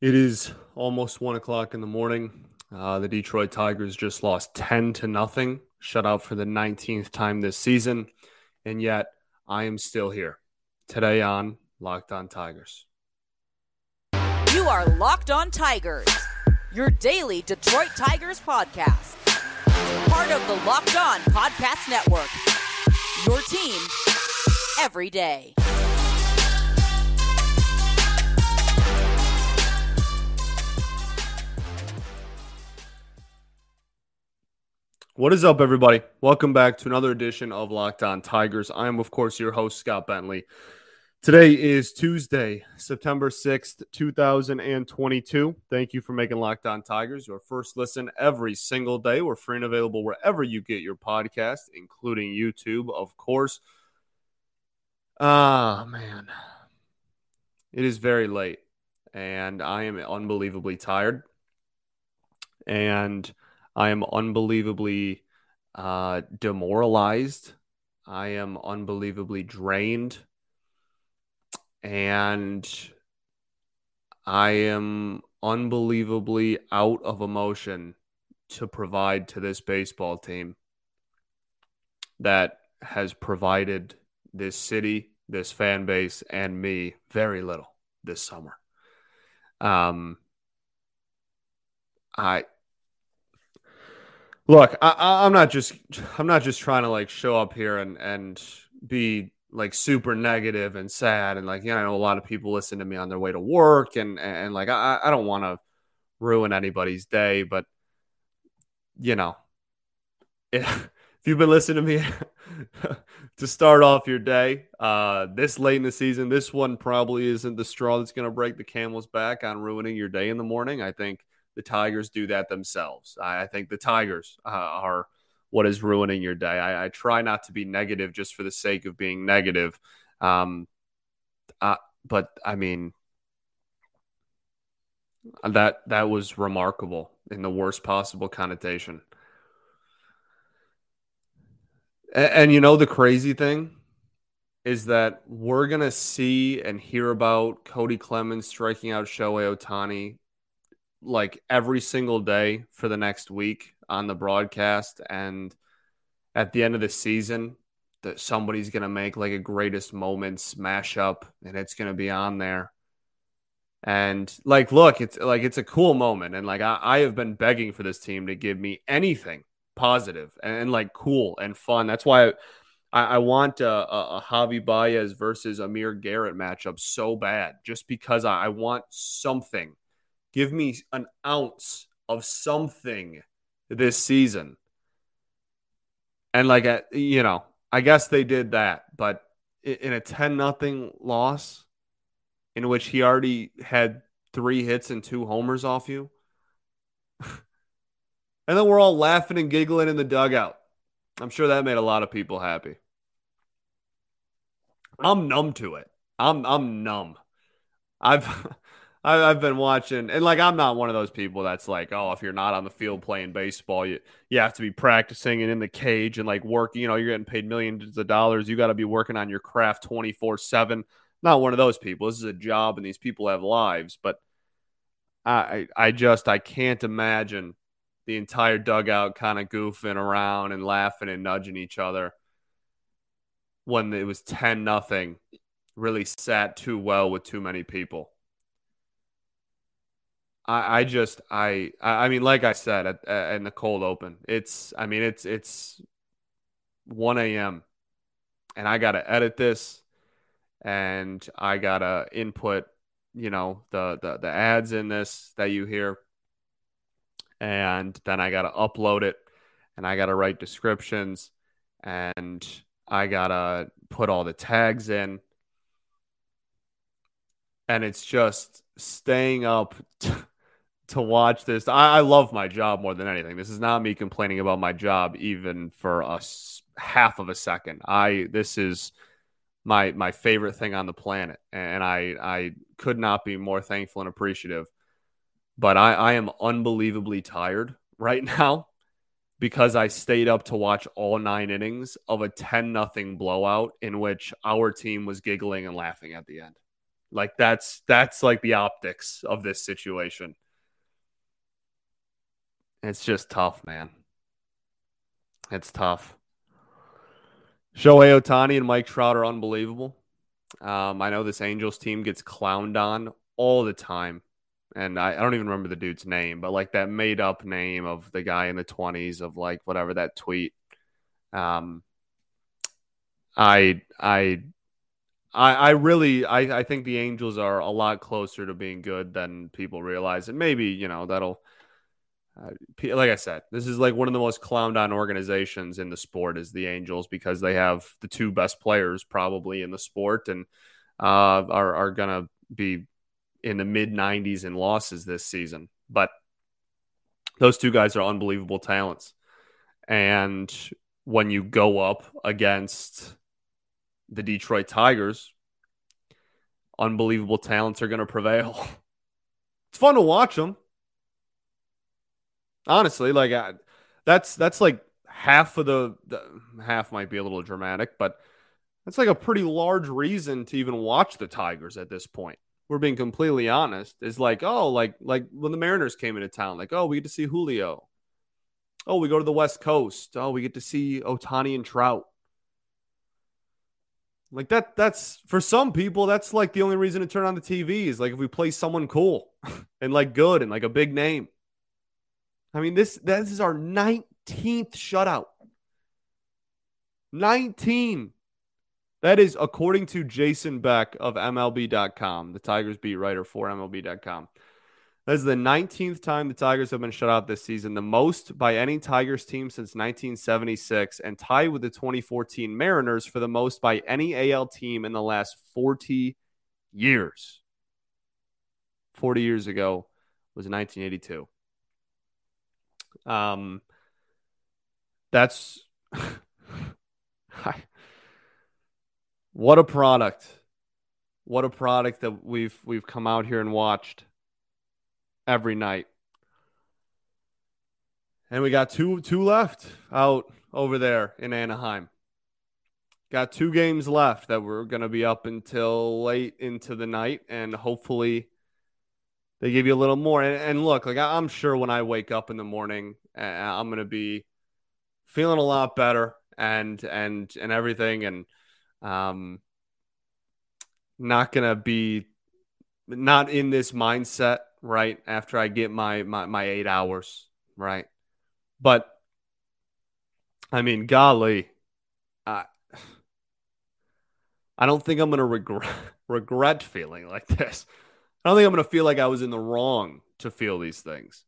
It is almost one o'clock in the morning. Uh, the Detroit Tigers just lost 10 to nothing, shut out for the 19th time this season. And yet, I am still here today on Locked On Tigers. You are Locked On Tigers, your daily Detroit Tigers podcast. Part of the Locked On Podcast Network. Your team every day. What is up, everybody? Welcome back to another edition of Locked On Tigers. I am, of course, your host, Scott Bentley. Today is Tuesday, September 6th, 2022. Thank you for making Locked On Tigers your first listen every single day. We're free and available wherever you get your podcast, including YouTube, of course. Ah, man. It is very late, and I am unbelievably tired. And I am unbelievably uh, demoralized. I am unbelievably drained. And I am unbelievably out of emotion to provide to this baseball team that has provided this city, this fan base, and me very little this summer. Um, I look, I, am not just I'm not just trying to like show up here and and be like super negative and sad and like you know I know a lot of people listen to me on their way to work and and like I I don't want to ruin anybody's day, but you know if, if you've been listening to me to start off your day uh this late in the season, this one probably isn't the straw that's going to break the camel's back on ruining your day in the morning. I think the Tigers do that themselves. I, I think the Tigers uh, are what is ruining your day. I, I, try not to be negative just for the sake of being negative. Um, uh, but I mean, that that was remarkable in the worst possible connotation. And, and you know the crazy thing is that we're gonna see and hear about Cody Clemens striking out Shohei Ohtani like every single day for the next week on the broadcast and at the end of the season that somebody's going to make like a greatest moments mashup and it's going to be on there. And like look it's like it's a cool moment and like I, I have been begging for this team to give me anything positive and, and like cool and fun. That's why I, I want a, a, a, Javi Baez versus Amir Garrett matchup so bad just because I, I want something Give me an ounce of something this season. And like, you know, I guess they did that, but in a 10 nothing loss in which he already had three hits and two homers off you. and then we're all laughing and giggling in the dugout. I'm sure that made a lot of people happy. I'm numb to it. I'm I'm numb. I've I, have been watching, and like I'm not one of those people that's like, oh, if you're not on the field playing baseball, you you have to be practicing and in the cage and like working. You know, you're getting paid millions of dollars. You got to be working on your craft 24 seven. Not one of those people. This is a job, and these people have lives. But I I just I can't imagine the entire dugout kind of goofing around and laughing and nudging each other when it was 10 nothing really sat too well with too many people I, I just I I mean, like I said at, at, in the cold open, it's I mean it's it's 1 a.m. and I gotta edit this, and I gotta input, you know, the the the ads in this that you hear, and then I gotta upload it, and I gotta write descriptions, and I gotta put all the tags in, and it's just staying up. to watch this. I, I, love my job more than anything. This is not me complaining about my job even for a half of a second. I this is my my favorite thing on the planet, and I I could not be more thankful and appreciative. But I, I am unbelievably tired right now because I stayed up to watch all nine innings of a 10 nothing blowout in which our team was giggling and laughing at the end. Like that's that's like the optics of this situation. It's just tough, man. It's tough. Shohei Ohtani and Mike Trout are unbelievable. Um, I know this Angels team gets clowned on all the time. And I, I don't even remember the dude's name, but like that made up name of the guy in the 20s of like whatever that tweet. Um, I, I, I, I really, I, I think the Angels are a lot closer to being good than people realize. And maybe, you know, that'll, like I said, this is like one of the most clowned on organizations in the sport is the Angels because they have the two best players probably in the sport and uh, are are gonna be in the mid 90s in losses this season. But those two guys are unbelievable talents, and when you go up against the Detroit Tigers, unbelievable talents are going to prevail. It's fun to watch them. Honestly, like I, that's that's like half of the, the half might be a little dramatic, but that's like a pretty large reason to even watch the Tigers at this point. We're being completely honest. Is like, oh, like like when the Mariners came into town, like, oh, we get to see Julio. Oh, we go to the West Coast. Oh, we get to see Ohtani and Trout. Like that that's for some people that's like the only reason to turn on the TV is like if we play someone cool and like good and like a big name. I mean, this this is our 19th shutout. 19. That is according to Jason Beck of MLB.com, the Tigers beat writer for MLB.com. That is the 19th time the Tigers have been shut out this season, the most by any Tigers team since 1976, and tied with the 2014 Mariners for the most by any AL team in the last 40 years. 40 years ago was 1982. Um, that's what a product. What a product that we've we've come out here and watched every night. And we got two two left out over there in Anaheim. Got two games left that we're going to be up until late into the night and hopefully they give you a little more. And, and look, like I'm sure when I wake up in the morning, I'm going to be feeling a lot better and and and everything, and um, not to be not in this mindset right after I get my my my eight hours right, but I mean, golly, I I don't think I'm to regret regret feeling like this. I don't think I'm going to feel like I was in the wrong to feel these things.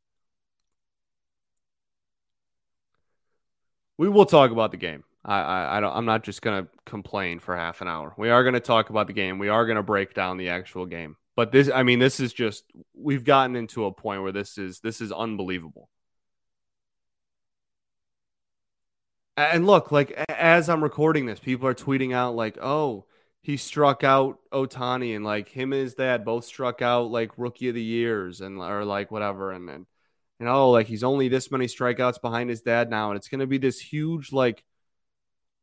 We will talk about the game. I, I, I don't, I'm not just going to complain for half an hour. We are going to talk about the game. We are going to break down the actual game. But this, I mean, this is just we've gotten into a point where this is this is unbelievable. And look, like as I'm recording this, people are tweeting out like, "Oh, he struck out Ohtani and like him and his dad both struck out like rookie of the years and or like whatever. And then you know like he's only this many strikeouts behind his dad now. And it's going to be this huge like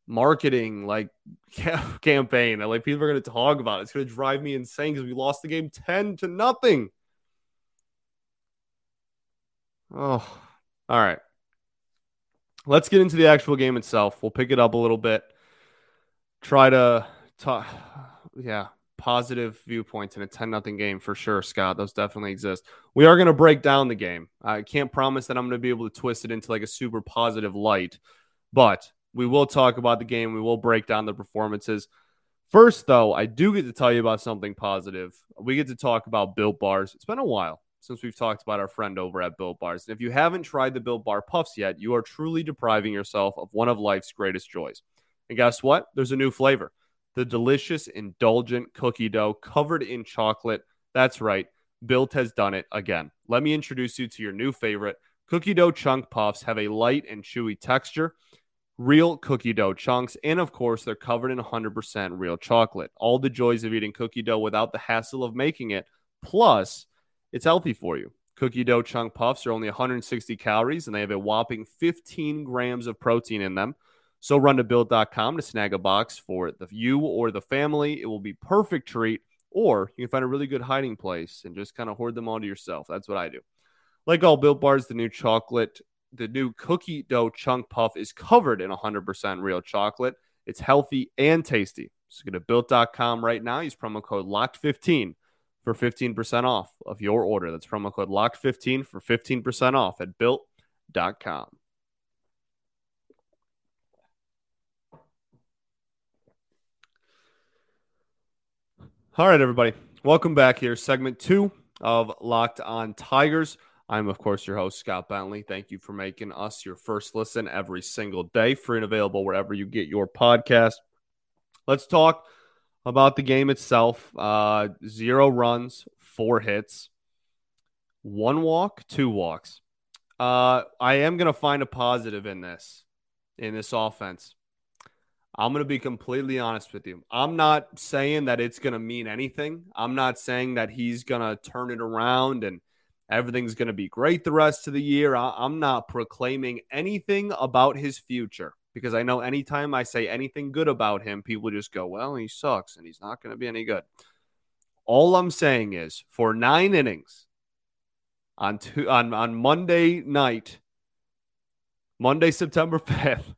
marketing like campaign that like people are going to talk about. It's going to drive me insane because we lost the game 10 to nothing. Oh all right. Let's get into the actual game itself. We'll pick it up a little bit. Try to talk, yeah, positive viewpoints in a 10 nothing game for sure, Scott. Those definitely exist. We are going to break down the game. I can't promise that I'm going to be able to twist it into like a super positive light, but we will talk about the game. We will break down the performances. First, though, I do get to tell you about something positive. We get to talk about Built Bars. It's been a while since we've talked about our friend over at Built Bars. And if you haven't tried the Built Bar Puffs yet, you are truly depriving yourself of one of life's greatest joys. And guess what? There's a new flavor the delicious, indulgent cookie dough covered in chocolate. That's right, Built has done it again. Let me introduce you to your new favorite. Cookie dough chunk puffs have a light and chewy texture, real cookie dough chunks, and of course, they're covered in 100% real chocolate. All the joys of eating cookie dough without the hassle of making it. Plus, it's healthy for you. Cookie dough chunk puffs are only 160 calories and they have a whopping 15 grams of protein in them. So run to built.com to snag a box for the you or the family. It will be perfect treat or you can find a really good hiding place and just kind of hoard them all to yourself. That's what I do. Like all Built Bars, the new chocolate, the new cookie dough chunk puff is covered in 100% real chocolate. It's healthy and tasty. So go to built.com right now. Use promo code LOCKED15 for 15% off of your order. That's promo code LOCKED15 for 15% off at built.com. All right, everybody. Welcome back here. Segment two of Locked On Tigers. I'm, of course, your host, Scott Bentley. Thank you for making us your first listen every single day, free and available wherever you get your podcast. Let's talk about the game itself. Uh, zero runs, four hits, one walk, two walks. Uh, I am going to find a positive in this, in this offense. I'm going to be completely honest with you. I'm not saying that it's going to mean anything. I'm not saying that he's going to turn it around and everything's going to be great the rest of the year. I'm not proclaiming anything about his future because I know anytime I say anything good about him, people just go, well, he sucks and he's not going to be any good. All I'm saying is for nine innings on, two, on, on Monday night, Monday, September 5th,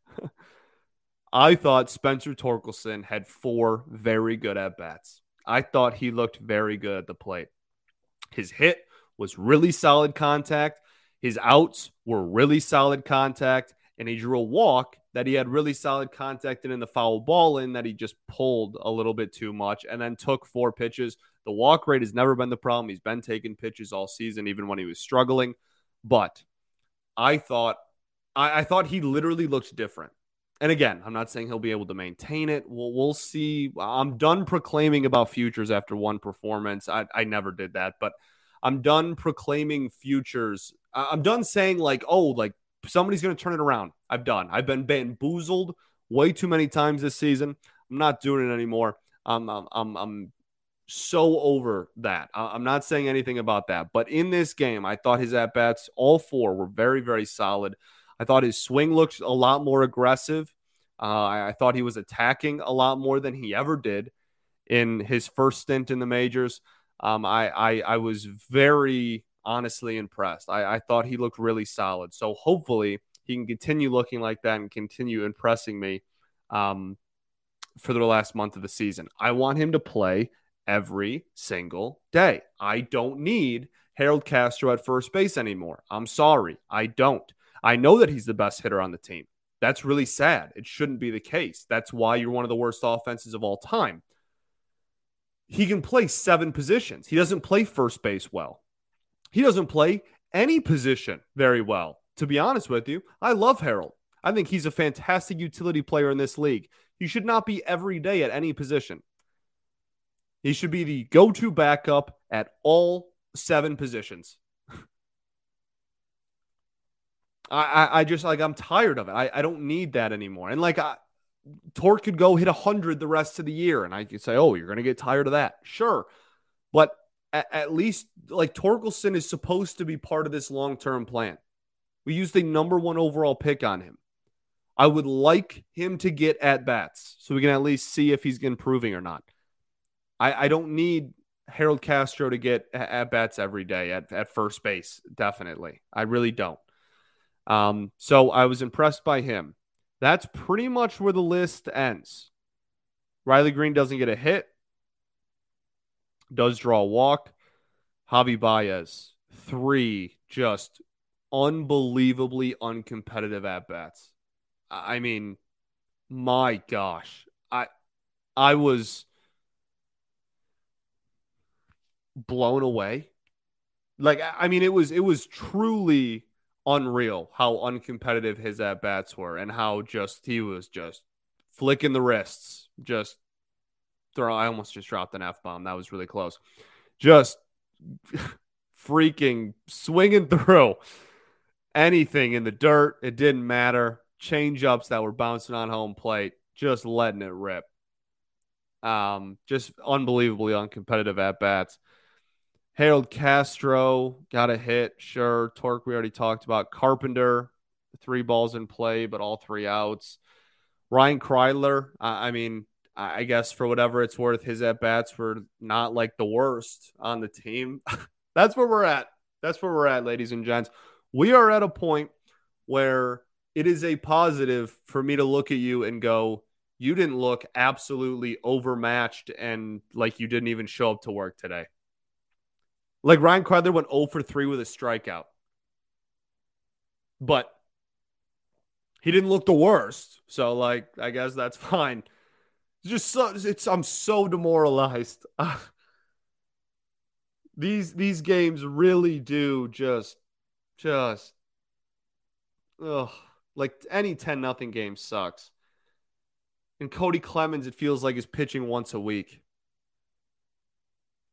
I thought Spencer Torkelson had four very good at bats. I thought he looked very good at the plate. His hit was really solid contact. His outs were really solid contact. And he drew a walk that he had really solid contact in, in the foul ball in that he just pulled a little bit too much and then took four pitches. The walk rate has never been the problem. He's been taking pitches all season, even when he was struggling. But I thought I, I thought he literally looked different. And again, I'm not saying he'll be able to maintain it. We'll, we'll see. I'm done proclaiming about futures after one performance. I, I never did that, but I'm done proclaiming futures. I'm done saying, like, oh, like somebody's going to turn it around. I've done. I've been bamboozled way too many times this season. I'm not doing it anymore. I'm, I'm, I'm, I'm so over that. I'm not saying anything about that. But in this game, I thought his at bats, all four, were very, very solid. I thought his swing looked a lot more aggressive. Uh, I, I, thought he was attacking a lot more than he ever did in his first stint in the majors. Um, I, I, I was very honestly impressed. I, I thought he looked really solid. So hopefully he can continue looking like that and continue impressing me um, for the last month of the season. I want him to play every single day. I don't need Harold Castro at first base anymore. I'm sorry. I don't. I know that he's the best hitter on the team. That's really sad. It shouldn't be the case. That's why you're one of the worst offenses of all time. He can play seven positions. He doesn't play first base well. He doesn't play any position very well. To be honest with you, I love Harold. I think he's a fantastic utility player in this league. He should not be every day at any position. He should be the go to backup at all seven positions. I, I just like I'm tired of it. I, I don't need that anymore. And like I, Torque could go hit hundred the rest of the year, and I could say, oh, you're gonna get tired of that. Sure, but at, at least like Torkelson is supposed to be part of this long term plan. We used the number one overall pick on him. I would like him to get at bats so we can at least see if he's improving or not. I, I don't need Harold Castro to get at bats every day at, at first base. Definitely. I really don't. Um, so I was impressed by him. That's pretty much where the list ends. Riley Greene doesn't get a hit, does draw a walk. Javi Baez, three just unbelievably uncompetitive at bats. I mean, my gosh. I I was blown away. Like I mean it was it was truly unreal how uncompetitive his at bats were and how just he was just flicking the wrists, just throw. I almost just dropped an f bomb. That was really close. Just freaking swinging through anything in the dirt. It didn't matter. Change ups that were bouncing on home plate, just letting it rip. Um, just unbelievably uncompetitive at bats. Harold Castro got a hit, sure. Torque, we already talked about. Carpenter, three balls in play, but all three outs. Ryan Kreidler, I mean, I guess for whatever it's worth, his at bats were not like the worst on the team. That's where we're at. That's where we're at, ladies and gents. We are at a point where it is a positive for me to look at you and go, you didn't look absolutely overmatched and like you didn't even show up to work today. Like Ryan Kreidler went 0 for 3 with a strikeout. But he didn't look the worst. So like I guess that's fine. Just so it's I'm so demoralized. these these games really do just just ugh like any 10 nothing game sucks. And Cody Clemens, it feels like is pitching once a week.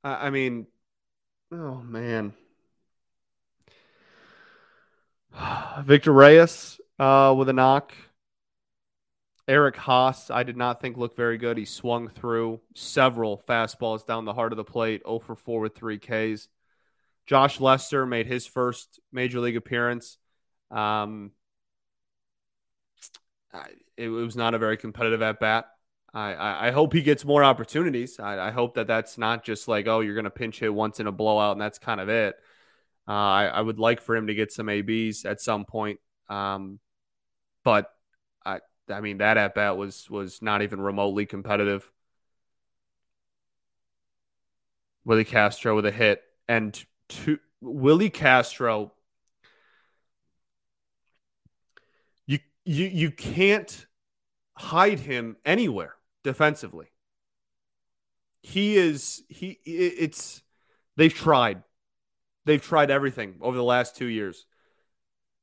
I, I mean, oh man. Victor Reyes uh, with a knock. Eric Haase, I did not think looked very good. He swung through several fastballs down the heart of the plate, 0 for 4 with three Ks. Josh Lester made his first major league appearance. Um, it, was not a very competitive at bat. I, I, hope he gets more opportunities. I, I, hope that that's not just like, oh, you're going to pinch hit once in a blowout and that's kind of it. Uh, I, I would like for him to get some ABs at some point. Um, but I, I mean, that at bat was was not even remotely competitive. Willi Castro with a hit, and two, Willi Castro. You you you can't hide him anywhere defensively. He is he. It's they've tried, they've tried everything over the last two years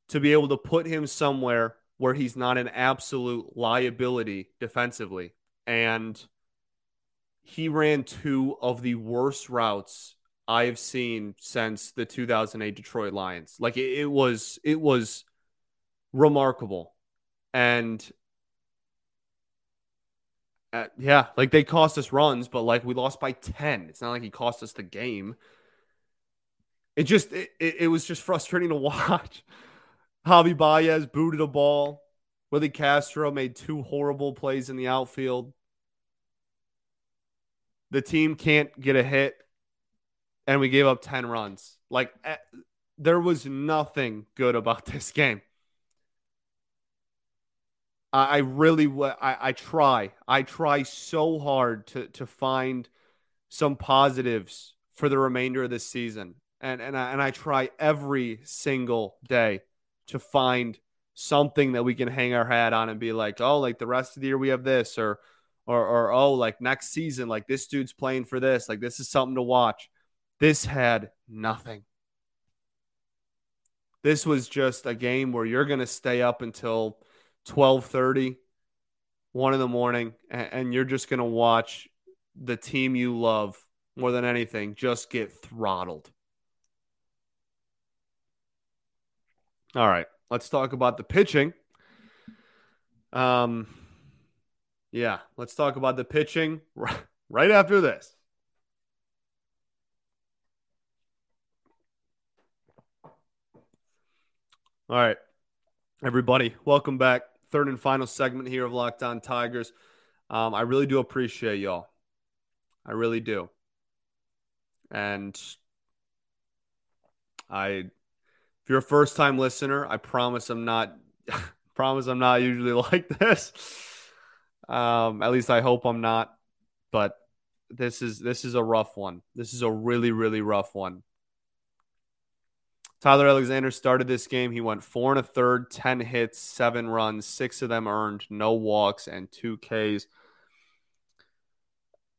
to be able to put him somewhere where he's not an absolute liability defensively. And he ran two of the worst routes I've seen since the 2008 Detroit Lions. Like it, it was, it was remarkable. And uh, yeah, like they cost us runs, but like we lost by 10. It's not like he cost us the game. It just, it, it, it was just frustrating to watch. Javi Baez booted a ball. Willi Castro made two horrible plays in the outfield. The team can't get a hit, and we gave up 10 runs. Like, eh, there was nothing good about this game. I really, I, I try, I try so hard to to find some positives for the remainder of this season, and and I, and I try every single day to find something that we can hang our hat on and be like, oh, like the rest of the year we have this, or or or oh, like next season, like this dude's playing for this, like this is something to watch. This had nothing. This was just a game where you're to stay up until 12:30, 1 in the morning, and, and you're just going to watch the team you love more than anything just get throttled. All right, let's talk about the pitching. Um, yeah, let's talk about the pitching right after this. All right, everybody, welcome back. Third and final segment here of Locked On Tigers. Um, I really do appreciate y'all. I really do. And I if you're a first time listener, I promise I'm not promise I'm not usually like this. Um, at least I hope I'm not. But this is this is a rough one. This is a really really rough one. Tyler Alexander started this game. He went four and a third, 10 hits, seven runs, six of them earned, no walks, and two Ks.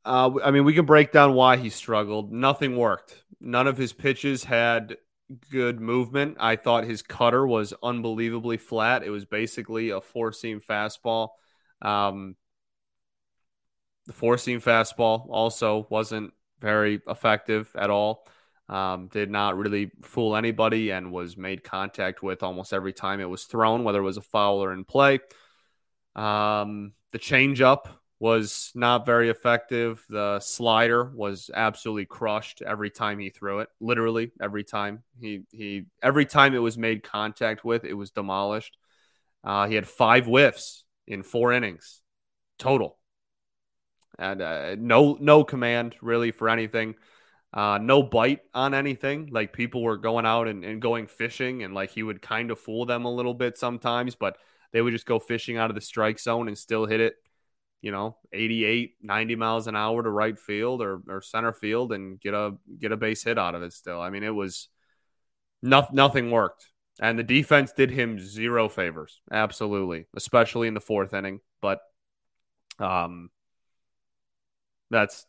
Uh, I mean, we can break down why he struggled. Nothing worked. None of his pitches had good movement. I thought his cutter was unbelievably flat. It was basically a four seam fastball. Um, the four seam fastball also wasn't very effective at all. Um, did not really fool anybody and was made contact with almost every time it was thrown, whether it was a foul or in play. Um, the changeup was not very effective. The slider was absolutely crushed every time he threw it. Literally every time he he every time it was made contact with, it was demolished. Uh, he had five whiffs in four innings total. and uh, no no command really for anything. Uh, no bite on anything. Like people were going out and, and going fishing, and like he would kind of fool them a little bit sometimes, but they would just go fishing out of the strike zone and still hit it, you know, 88, 90 miles an hour to right field or, or center field and get a get a base hit out of it still. I mean, it was no, nothing worked. And the defense did him zero favors. Absolutely. Especially in the fourth inning. But um that's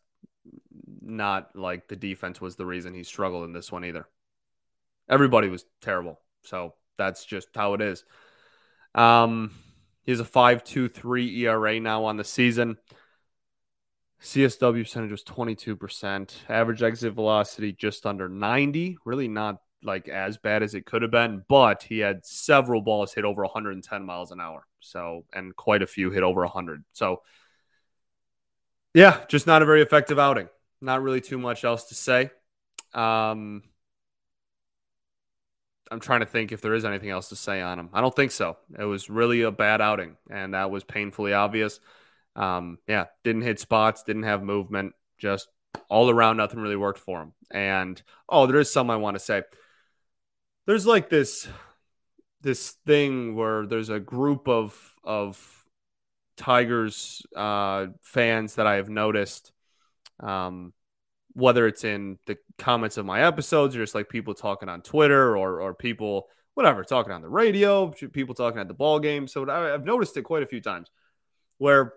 not like the defense was the reason he struggled in this one either. Everybody was terrible. So that's just how it is. Um, he has a 5.23 ERA now on the season. CSW percentage was 22%. Average exit velocity just under 90. Really not like as bad as it could have been, but he had several balls hit over 110 miles an hour. So, and quite a few hit over 100. So, yeah, just not a very effective outing. Not really too much else to say. Um, I'm trying to think if there is anything else to say on him. I don't think so. It was really a bad outing, and that was painfully obvious. Um, yeah, didn't hit spots, didn't have movement, just all around, nothing really worked for him. And oh, there is some I want to say. There's like this this thing where there's a group of of Tigers uh, fans that I have noticed um, whether it's in the comments of my episodes or just like people talking on Twitter or or people whatever talking on the radio, people talking at the ball game. So I've noticed it quite a few times where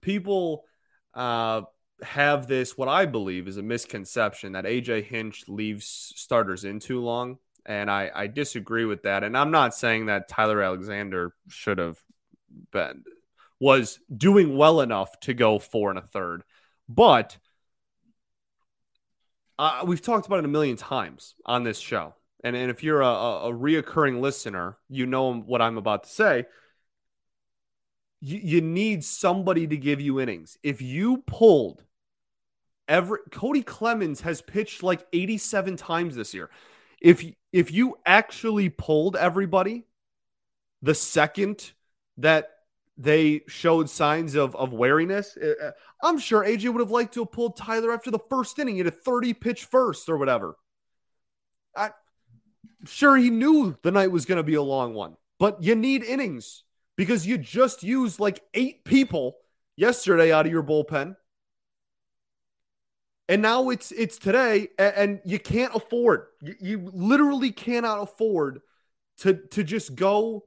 people uh, have this what I believe is a misconception that AJ Hinch leaves starters in too long. And I, I disagree with that. And I'm not saying that Tyler Alexander should have been was doing well enough to go four and a third. But uh, we've talked about it a million times on this show. And, and if you're a, a, a reoccurring listener, you know what I'm about to say. You, you need somebody to give you innings. If you pulled every Cody Clemens has pitched like 87 times this year. If if you actually pulled everybody the second that they showed signs of of wariness. Uh, uh, I'm sure AJ would have liked to have pulled Tyler after the first inning. Had a 30 pitch first or whatever. I sure he knew the night was going to be a long one, but you need innings because you just used like eight people yesterday out of your bullpen. And now it's it's today, and, you can't afford. You literally cannot afford to to just go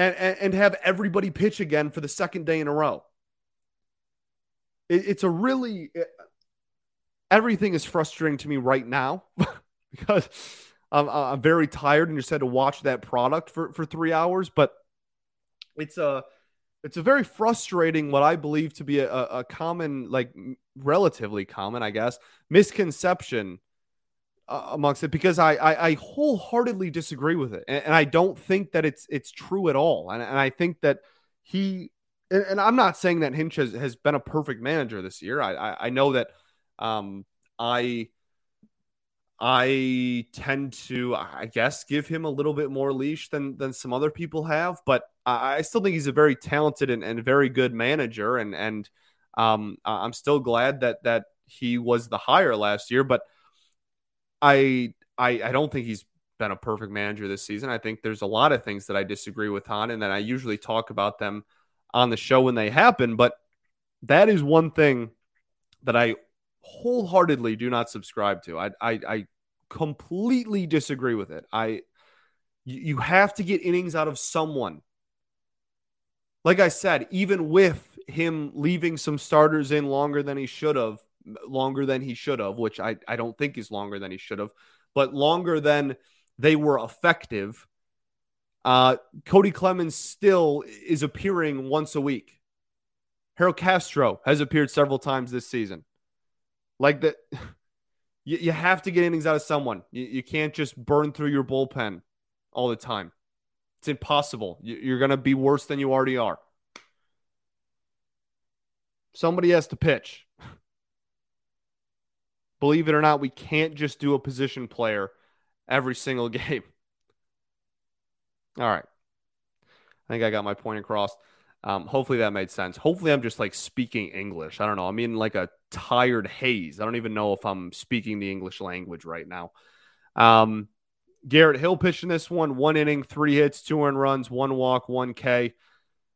and, and, have everybody pitch again for the second day in a row. It, it's a really it, everything is frustrating to me right now because I'm, I'm very tired and just had to watch that product for, for three hours. But it's a it's a very frustrating what I believe to be a, a common, like relatively common, I guess, misconception amongst it because I, I, I wholeheartedly disagree with it, and, and, I don't think that it's it's true at all. And, and I think that he and, and, I'm not saying that Hinch has, has been a perfect manager this year. I I, I know that um, I I tend to I guess give him a little bit more leash than than some other people have, but I still think he's a very talented and, and very good manager, and and um, I'm still glad that that he was the hire last year, but I I I don't think he's been a perfect manager this season. I think there's a lot of things that I disagree with on, and then I usually talk about them on the show when they happen. But that is one thing that I wholeheartedly do not subscribe to. I I, I completely disagree with it. I you have to get innings out of someone. Like I said, even with him leaving some starters in longer than he should have, longer than he should have, which I, I don't think is longer than he should have, but longer than they were effective. Uh, Cody Clemens still is appearing once a week. Harold Castro has appeared several times this season. Like that, you, have to get innings out of someone. You, can't just burn through your bullpen all the time. It's impossible. You, you're going to be worse than you already are. Somebody has to pitch believe it or not, we can't just do a position player every single game. All right. I think I got my point across. Um, hopefully that made sense. Hopefully I'm just like speaking English. I don't know. I'm in like a tired haze. I don't even know if I'm speaking the English language right now. Um, Garrett Hill pitched in this one, one inning, three hits, two earned runs, one walk, one K.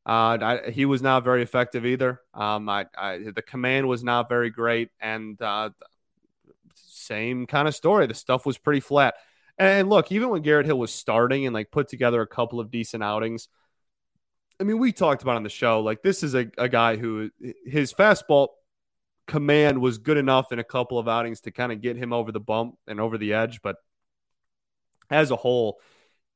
Uh, I, he was not very effective either. Um, I, I, the command was not very great, and uh, same kind of story. The stuff was pretty flat. And look, even when Garrett Hill was starting and like put together a couple of decent outings, I mean, we talked about on the show, like this is a, a guy who his fastball command was good enough in a couple of outings to kind of get him over the bump and over the edge. But as a whole,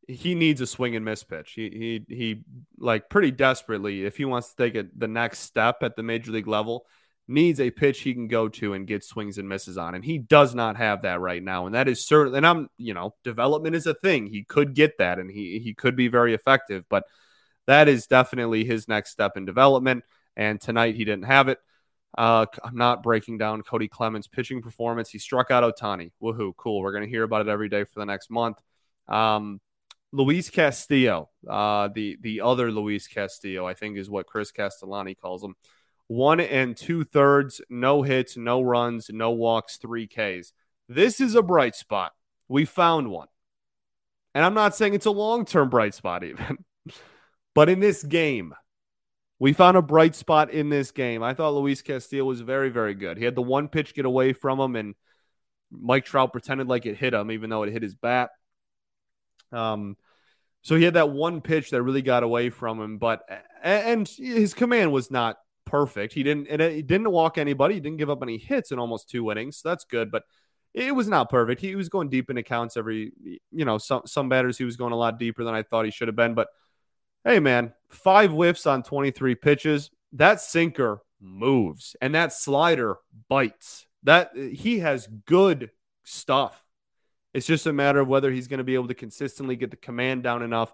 he needs a swing and miss pitch. He he he like pretty desperately, if he wants to take it the next step at the major league level, needs a pitch he can go to and get swings and misses on. And he does not have that right now. And that is certainly and I'm, you know, development is a thing. He could get that and he he could be very effective, but that is definitely his next step in development. And tonight he didn't have it. Uh, I'm not breaking down Cody Clemens' pitching performance. He struck out Ohtani. Woohoo, cool. We're going to hear about it every day for the next month. Um, Luis Castillo, uh, the the other Luis Castillo, I think is what Chris Castellani calls him. One and two thirds, no hits, no runs, no walks, three Ks. This is a bright spot. We found one. And I'm not saying it's a long term bright spot, even. but in this game, we found a bright spot in this game. I thought Luis Castillo was very, very good. He had the one pitch get away from him, and Mike Trout pretended like it hit him, even though it hit his bat. Um, so he had that one pitch that really got away from him, but and his command was not perfect. He didn't it, didn't walk anybody. He didn't give up any hits in almost two innings. So that's good, but it was not perfect. He was going deep in accounts every you know some some batters he was going a lot deeper than I thought he should have been. But hey, man, five whiffs on twenty three pitches. That sinker moves and that slider bites. That he has good stuff. It's just a matter of whether he's going to be able to consistently get the command down enough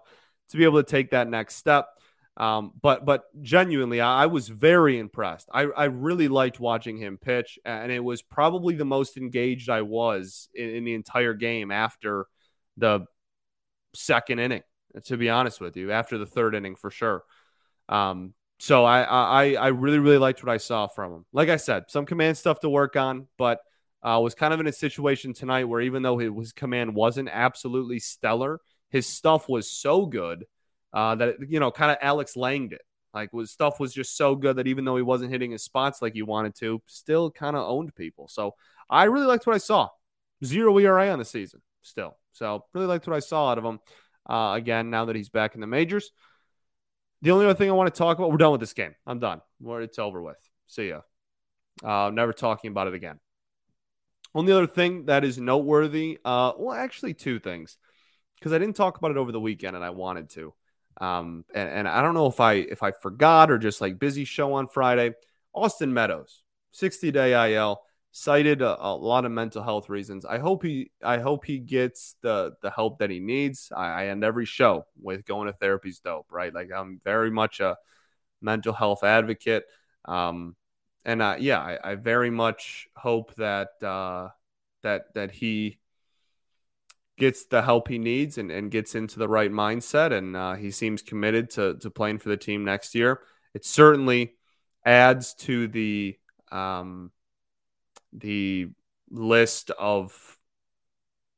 to be able to take that next step. Um, but but genuinely, I, I was very impressed. I, I really liked watching him pitch, and it was probably the most engaged I was in, in the entire game after the second inning. To be honest with you, after the third inning for sure. Um, so I, I I really really liked what I saw from him. Like I said, some command stuff to work on, but uh, was kind of in a situation tonight where even though his command wasn't absolutely stellar, his stuff was so good uh, that you know kind of Alex Langed it. Like was stuff was just so good that even though he wasn't hitting his spots like he wanted to, still kind of owned people. So I really liked what I saw. Zero ERA on the season still. So really liked what I saw out of him. Uh, again, now that he's back in the majors. The only other thing I want to talk about, we're done with this game. I'm done. It's over with. See ya. Uh, never talking about it again. Only other thing that is noteworthy, uh, well, actually, two things, because I didn't talk about it over the weekend and I wanted to. Um, and, and I don't know if I if I forgot or just like busy show on Friday. Austin Meadows, 60 day IL, cited a, a, lot of mental health reasons. I hope he I hope he gets the the help that he needs. I, I end every show with going to therapy's dope, right? Like I'm very much a mental health advocate. Um, and uh, yeah, I, I, very much hope that uh, that that he gets the help he needs and, and gets into the right mindset. And uh, he seems committed to to playing for the team next year. It certainly adds to the um, the list of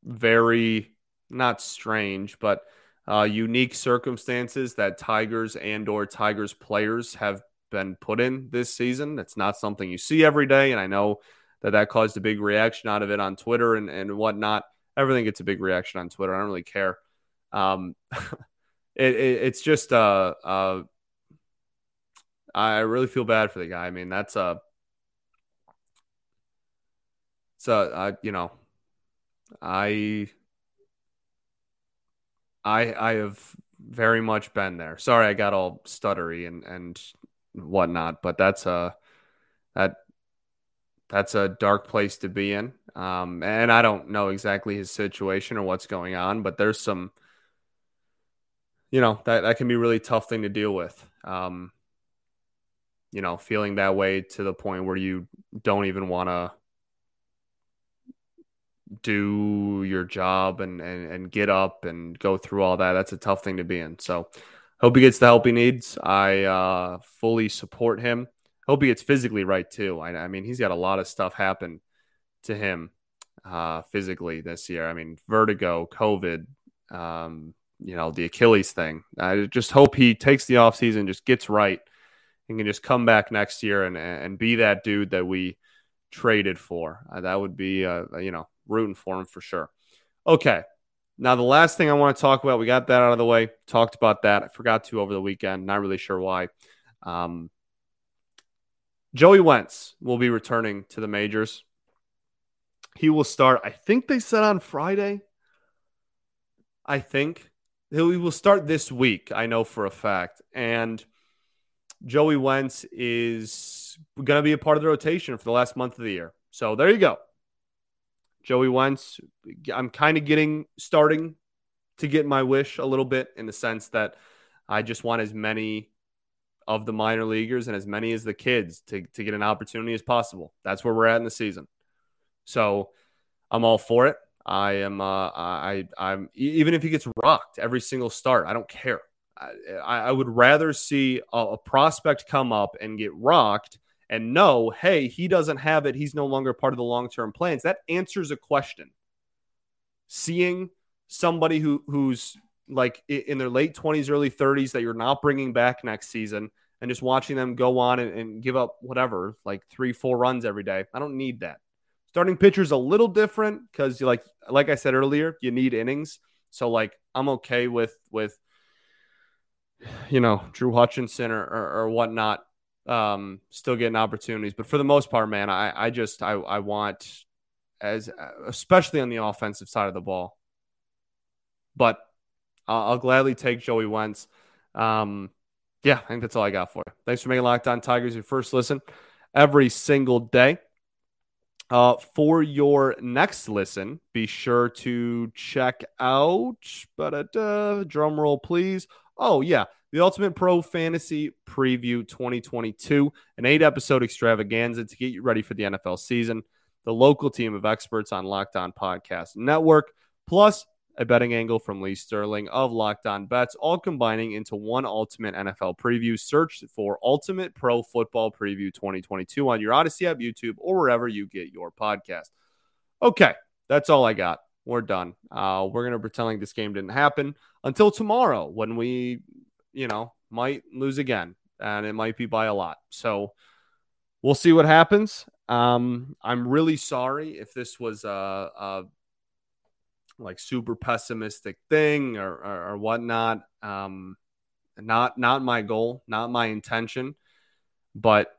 very not strange, but uh, unique circumstances that Tigers and or Tigers players have been put in this season. It's not something you see every day, and I know that that caused a big reaction out of it on Twitter and and whatnot. Everything gets a big reaction on Twitter. I don't really care. Um, it, it, it's just uh, uh, I really feel bad for the guy. I mean, that's a it's a uh, you know, I I I have very much been there. Sorry, I got all stuttery and and whatnot. But that's a that that's a dark place to be in. Um, and I don't know exactly his situation or what's going on, but there's some, you know, that that can be really tough thing to deal with. Um, you know, feeling that way to the point where you don't even want to do your job and, and and get up and go through all that. That's a tough thing to be in. So hope he gets the help he needs. I uh, fully support him. Hope he gets physically right too. I, I mean, he's got a lot of stuff happen to him uh, physically this year. I mean, vertigo, COVID, um, you know, the Achilles thing. I just hope he takes the offseason, just gets right, and can just come back next year and and be that dude that we traded for. Uh, that would be, uh, you know, rooting for him for sure. Okay. Now, the last thing I want to talk about, we got that out of the way, talked about that. I forgot to over the weekend, not really sure why. Um, Joey Wentz will be returning to the majors. He will start, I think they said on Friday. I think he will start this week. I know for a fact. And Joey Wentz is going to be a part of the rotation for the last month of the year. So there you go. Joey Wentz, I'm kind of getting starting to get my wish a little bit in the sense that I just want as many of the minor leaguers and as many as the kids to, to get an opportunity as possible. That's where we're at in the season. So I'm all for it. I am. Uh, I. I'm. Even if he gets rocked every single start, I don't care. I, I would rather see a, a prospect come up and get rocked and know, hey, he doesn't have it. He's no longer part of the long term plans. That answers a question. Seeing somebody who who's like in their late 20s, early 30s that you're not bringing back next season and just watching them go on and, and give up whatever, like three, four runs every day. I don't need that. Starting pitcher's a little different because you like like I said earlier, you need innings. So like I'm okay with with you know Drew Hutchinson or, or, or whatnot um, still getting opportunities. But for the most part, man, I I just I I want as especially on the offensive side of the ball. But I'll, I'll gladly take Joey Wentz. Um, yeah, I think that's all I got for you. Thanks for making Locked On Tigers your first listen every single day. Uh, for your next listen, be sure to check out, but drum roll, please. Oh, yeah, the Ultimate Pro Fantasy Preview 2022, an eight episode extravaganza to get you ready for the NFL season. The local team of experts on Locked On Podcast Network, plus a betting angle from Lee Sterling of Locked On Bets, all combining into one ultimate NFL preview. Search for Ultimate Pro Football Preview 2022 on your Odyssey app, YouTube, or wherever you get your podcast. Okay, that's all I got. We're done. Uh, we're going to pretend this game didn't happen until tomorrow when we, you know, might lose again, and it might be by a lot. So we'll see what happens. Um, I'm really sorry if this was a, a like super pessimistic thing or, or, or whatnot. Um, not not my goal, not my intention, but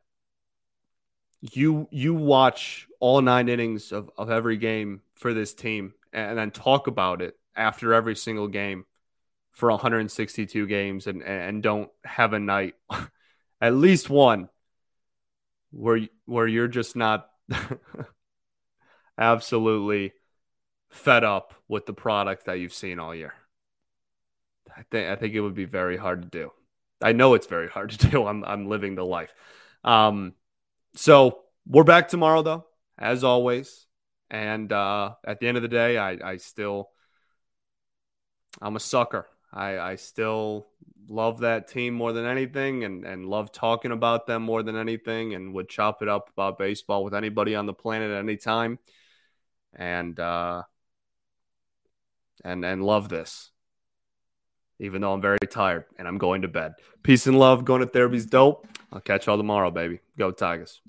you you watch all nine innings of, of every game for this team and then talk about it after every single game for 162 games and and don't have a night at least one where where you're just not absolutely fed up with the product that you've seen all year. I think I think it would be very hard to do. I know it's very hard to do. I'm I'm living the life. Um, so we're back tomorrow though, as always. And uh, at the end of the day, I, I still I'm a sucker. I, I still love that team more than anything and, and love talking about them more than anything and would chop it up about baseball with anybody on the planet at any time. And uh, and and love this. Even though I'm very tired and I'm going to bed. Peace and love. Going to therapy's dope. I'll catch y'all tomorrow, baby. Go Tigers.